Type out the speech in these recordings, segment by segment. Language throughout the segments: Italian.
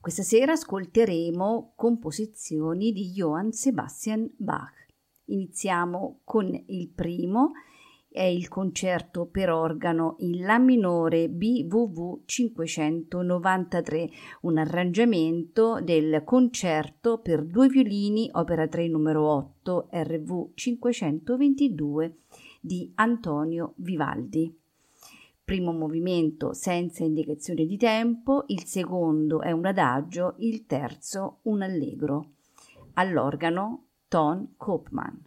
Questa sera ascolteremo composizioni di Johann Sebastian Bach. Iniziamo con il primo, è il concerto per organo in La minore BWV 593, un arrangiamento del concerto per due violini, opera 3 numero 8, RV 522 di Antonio Vivaldi primo movimento senza indicazione di tempo, il secondo è un adagio, il terzo un allegro. All'organo Ton Koopman.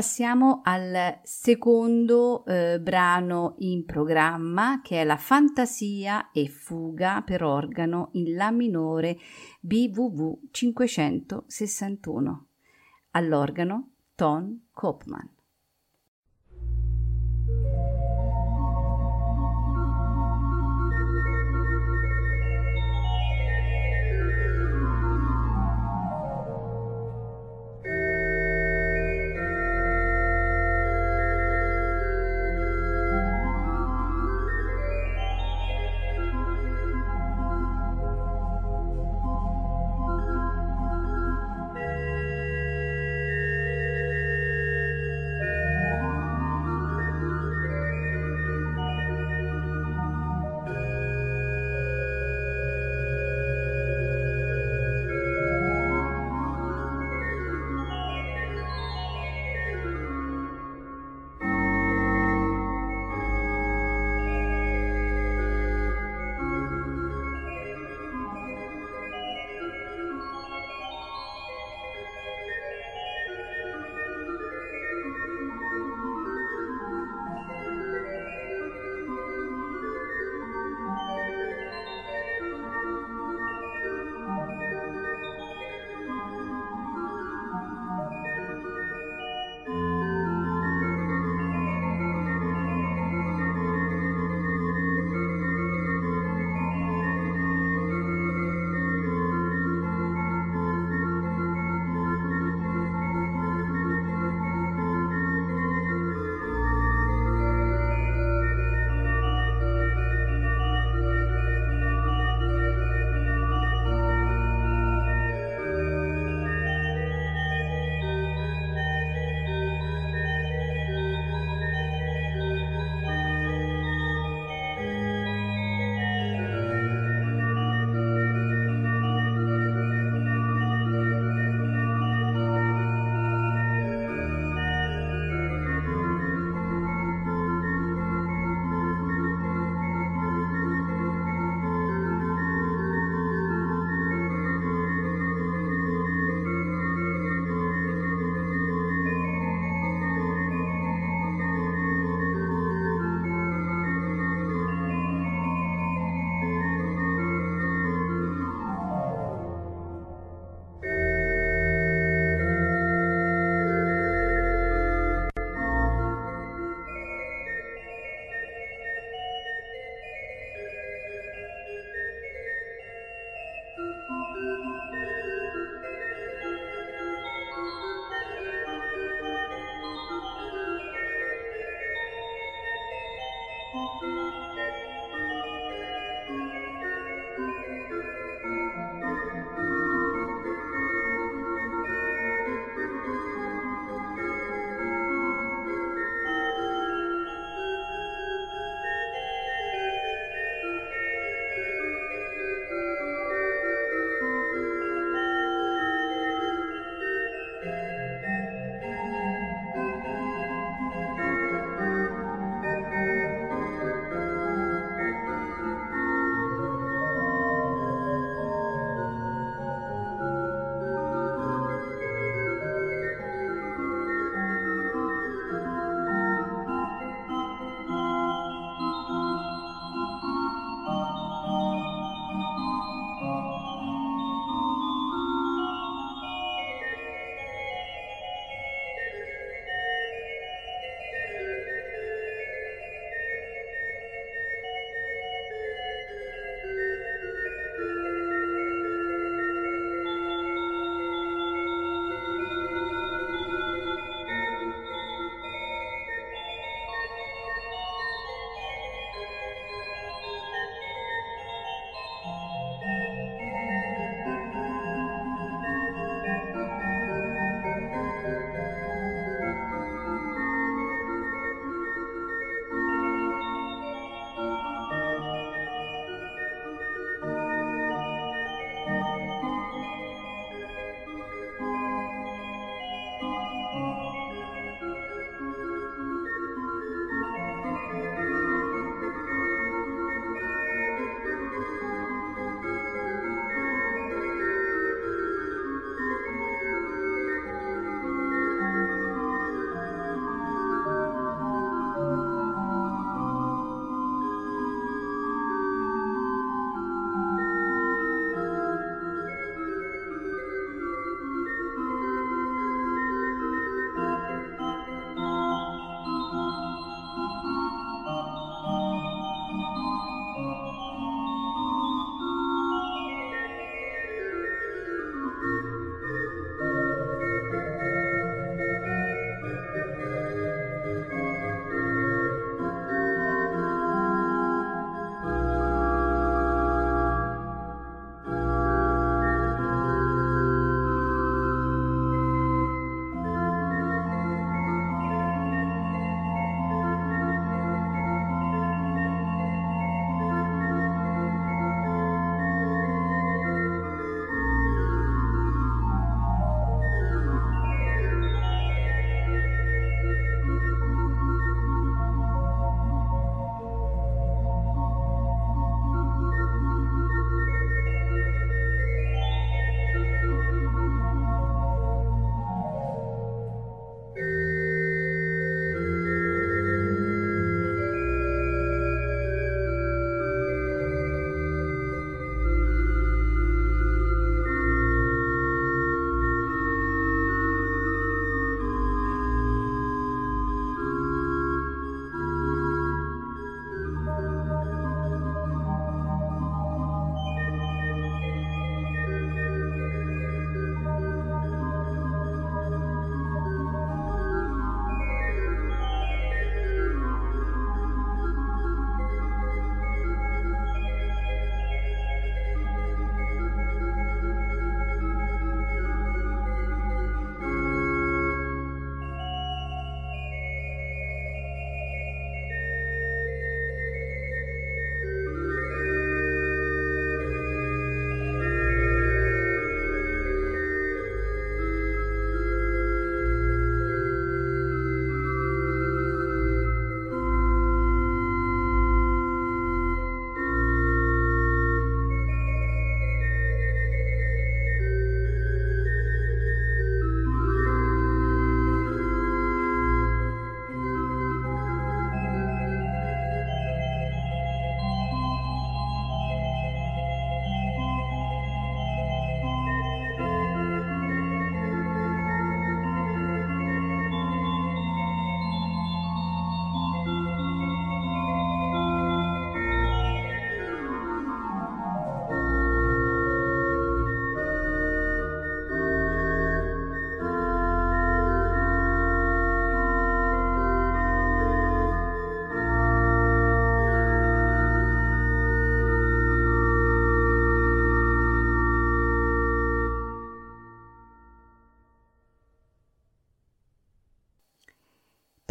Passiamo al secondo eh, brano in programma che è la Fantasia e fuga per organo in La minore BWV 561. All'organo Ton Kopman.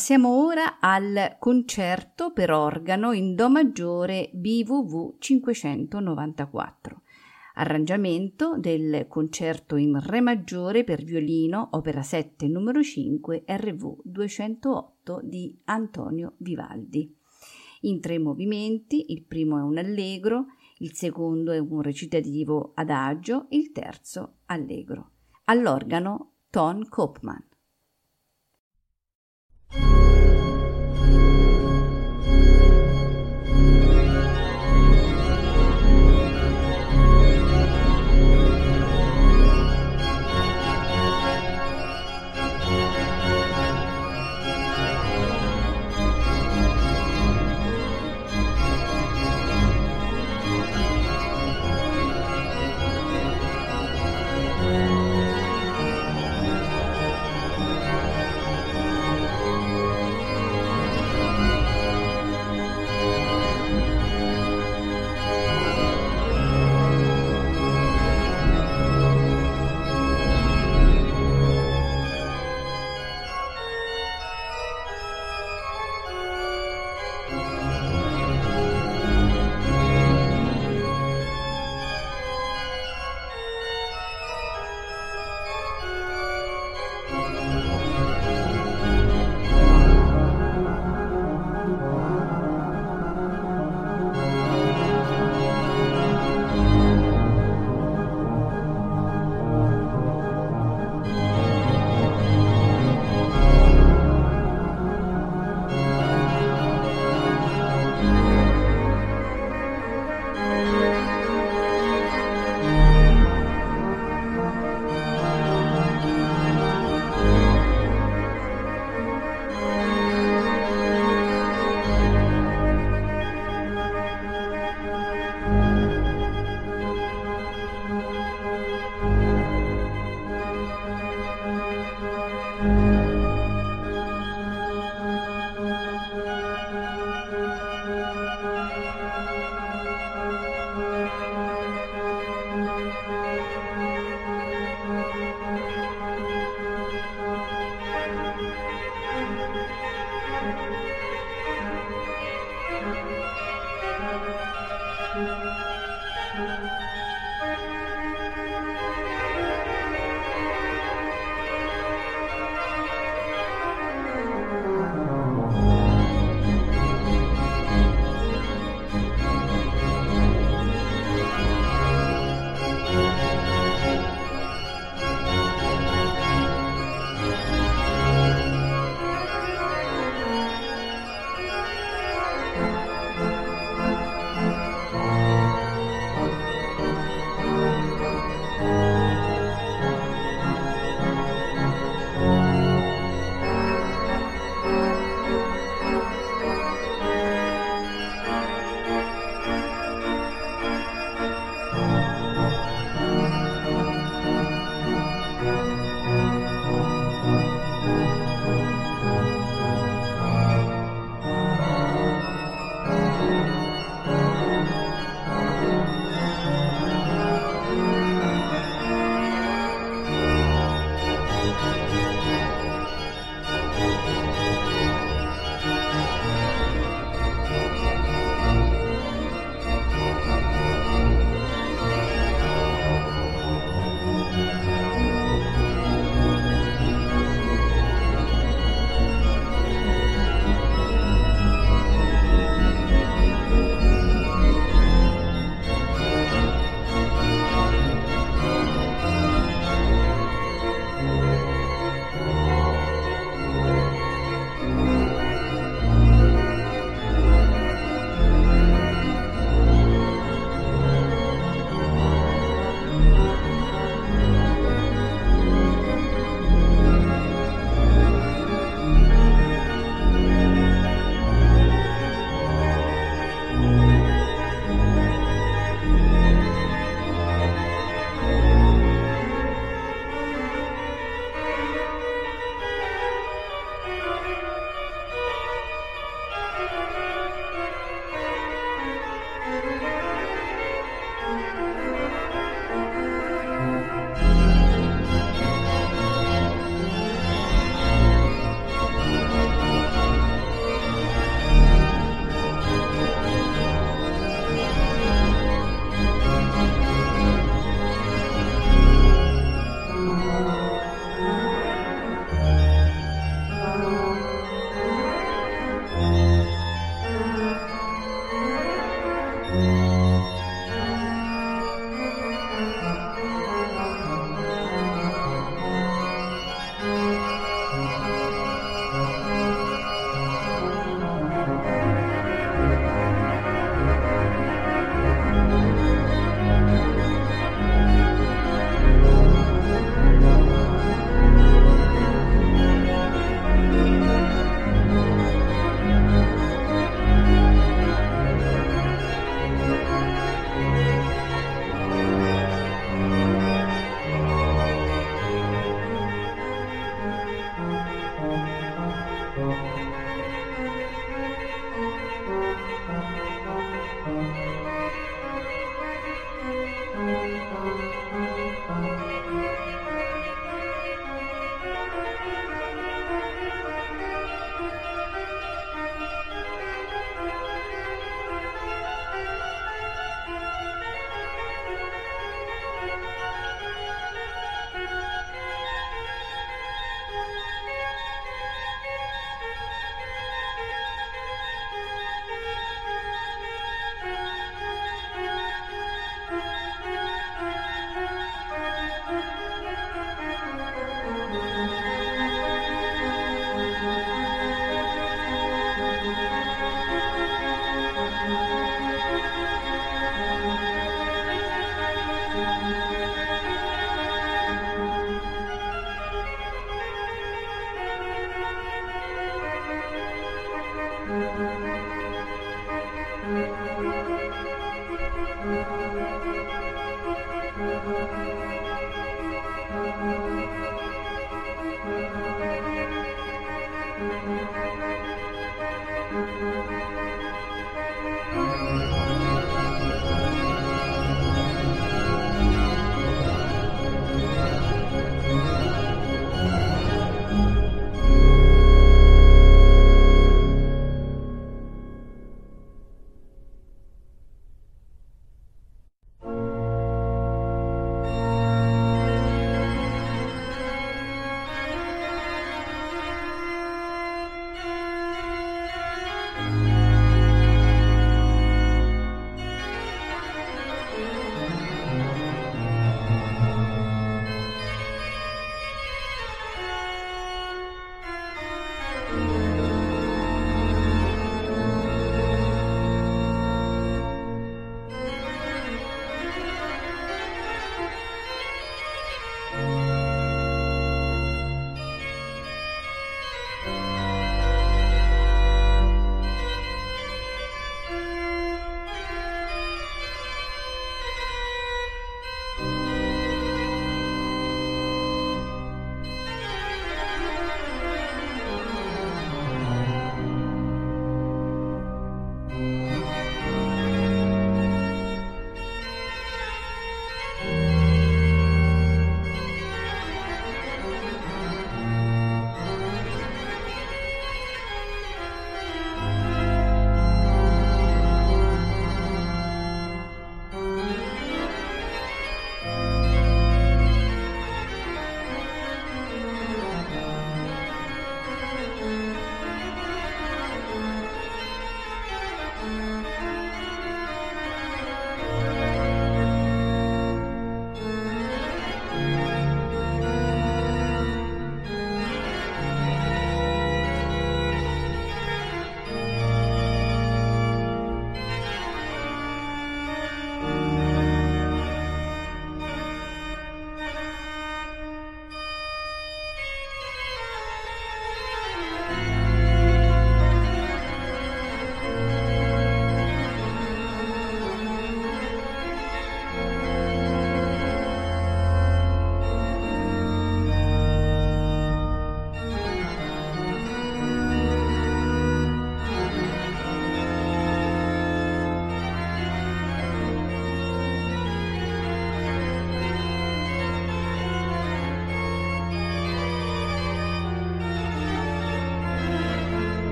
Passiamo ora al concerto per organo in Do maggiore BWV 594, arrangiamento del concerto in Re maggiore per violino, opera 7 numero 5 RV 208 di Antonio Vivaldi. In tre movimenti, il primo è un allegro, il secondo è un recitativo adagio, il terzo allegro. All'organo Ton Kopman.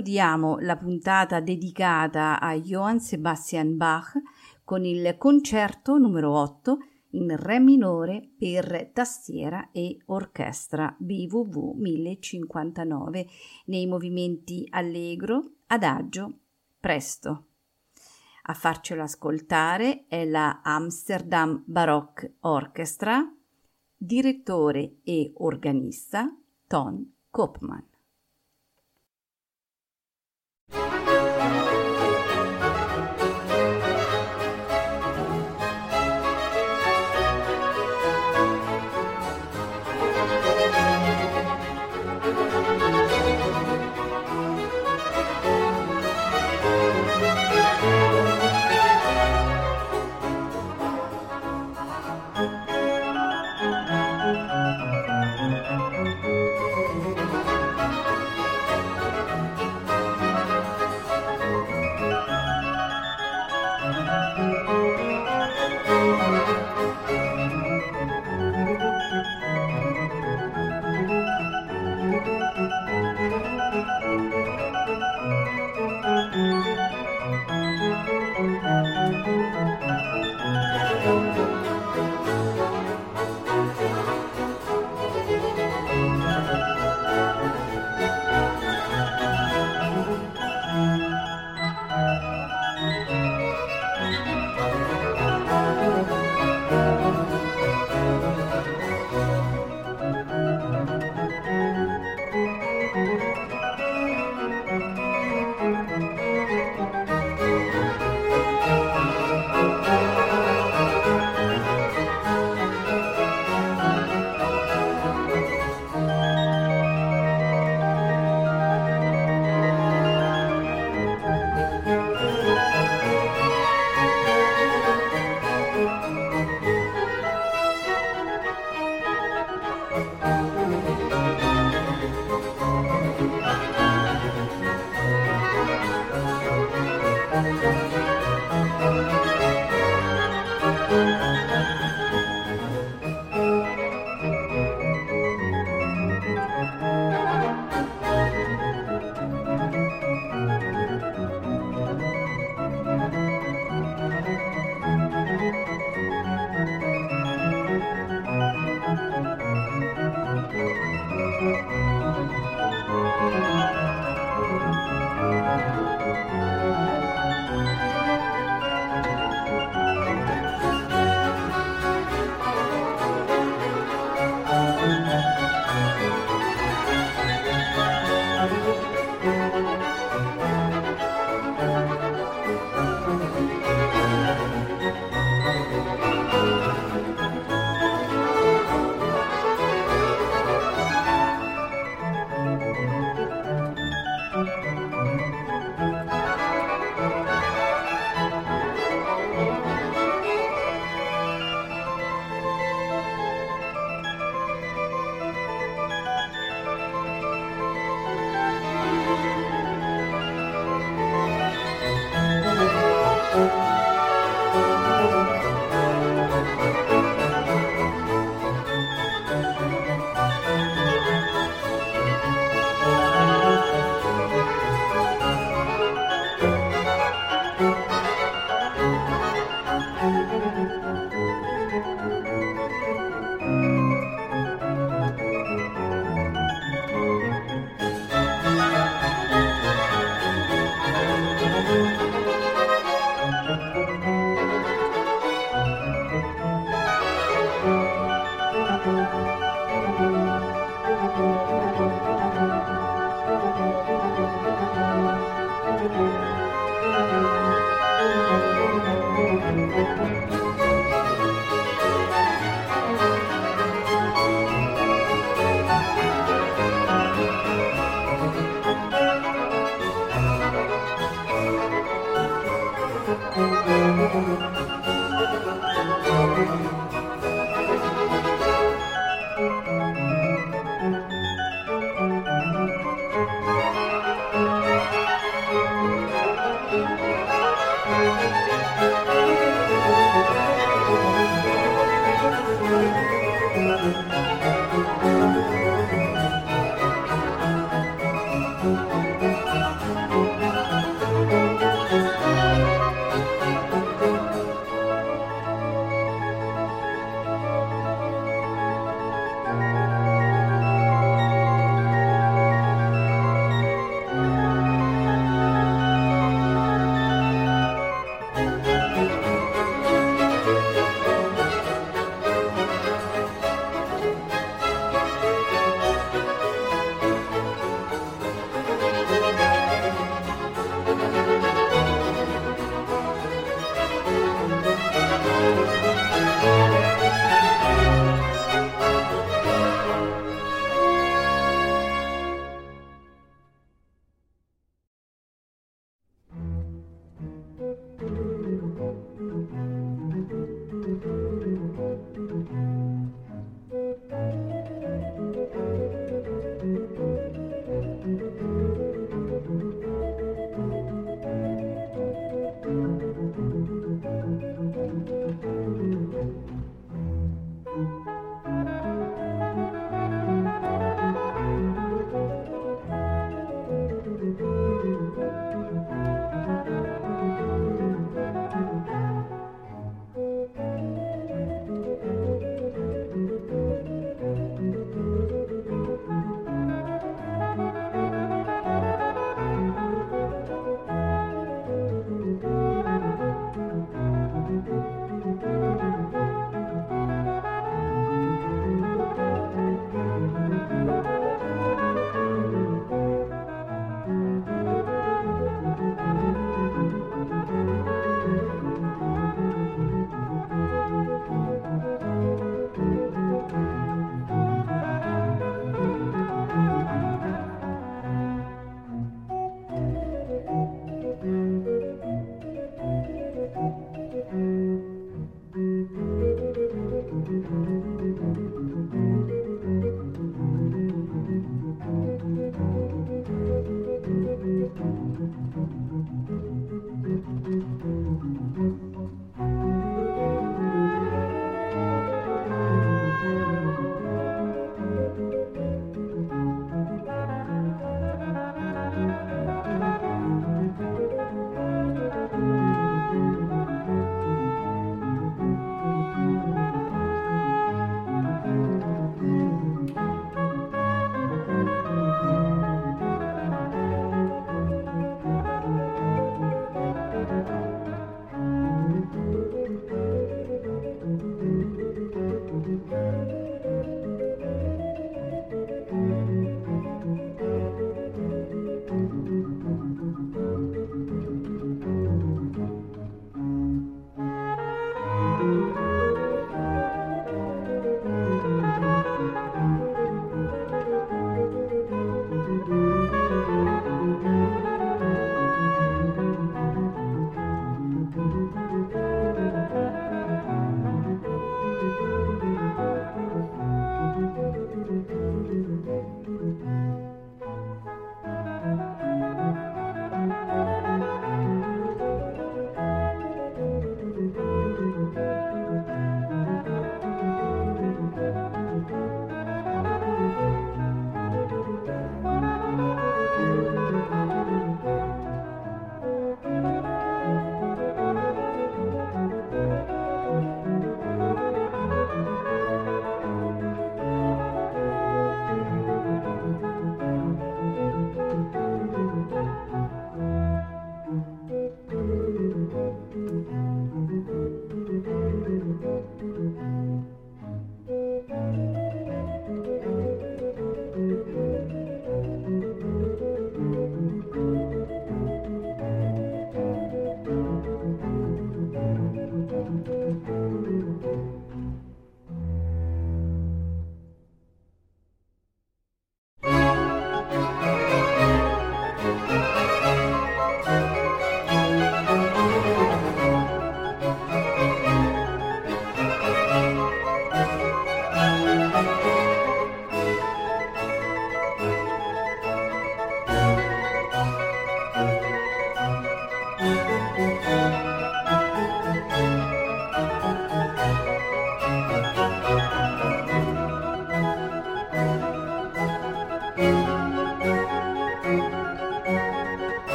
Concludiamo la puntata dedicata a Johann Sebastian Bach con il concerto numero 8 in Re minore per tastiera e orchestra BWV 1059 nei movimenti allegro, adagio, presto. A farcelo ascoltare è la Amsterdam Baroque Orchestra, direttore e organista Ton Koopman.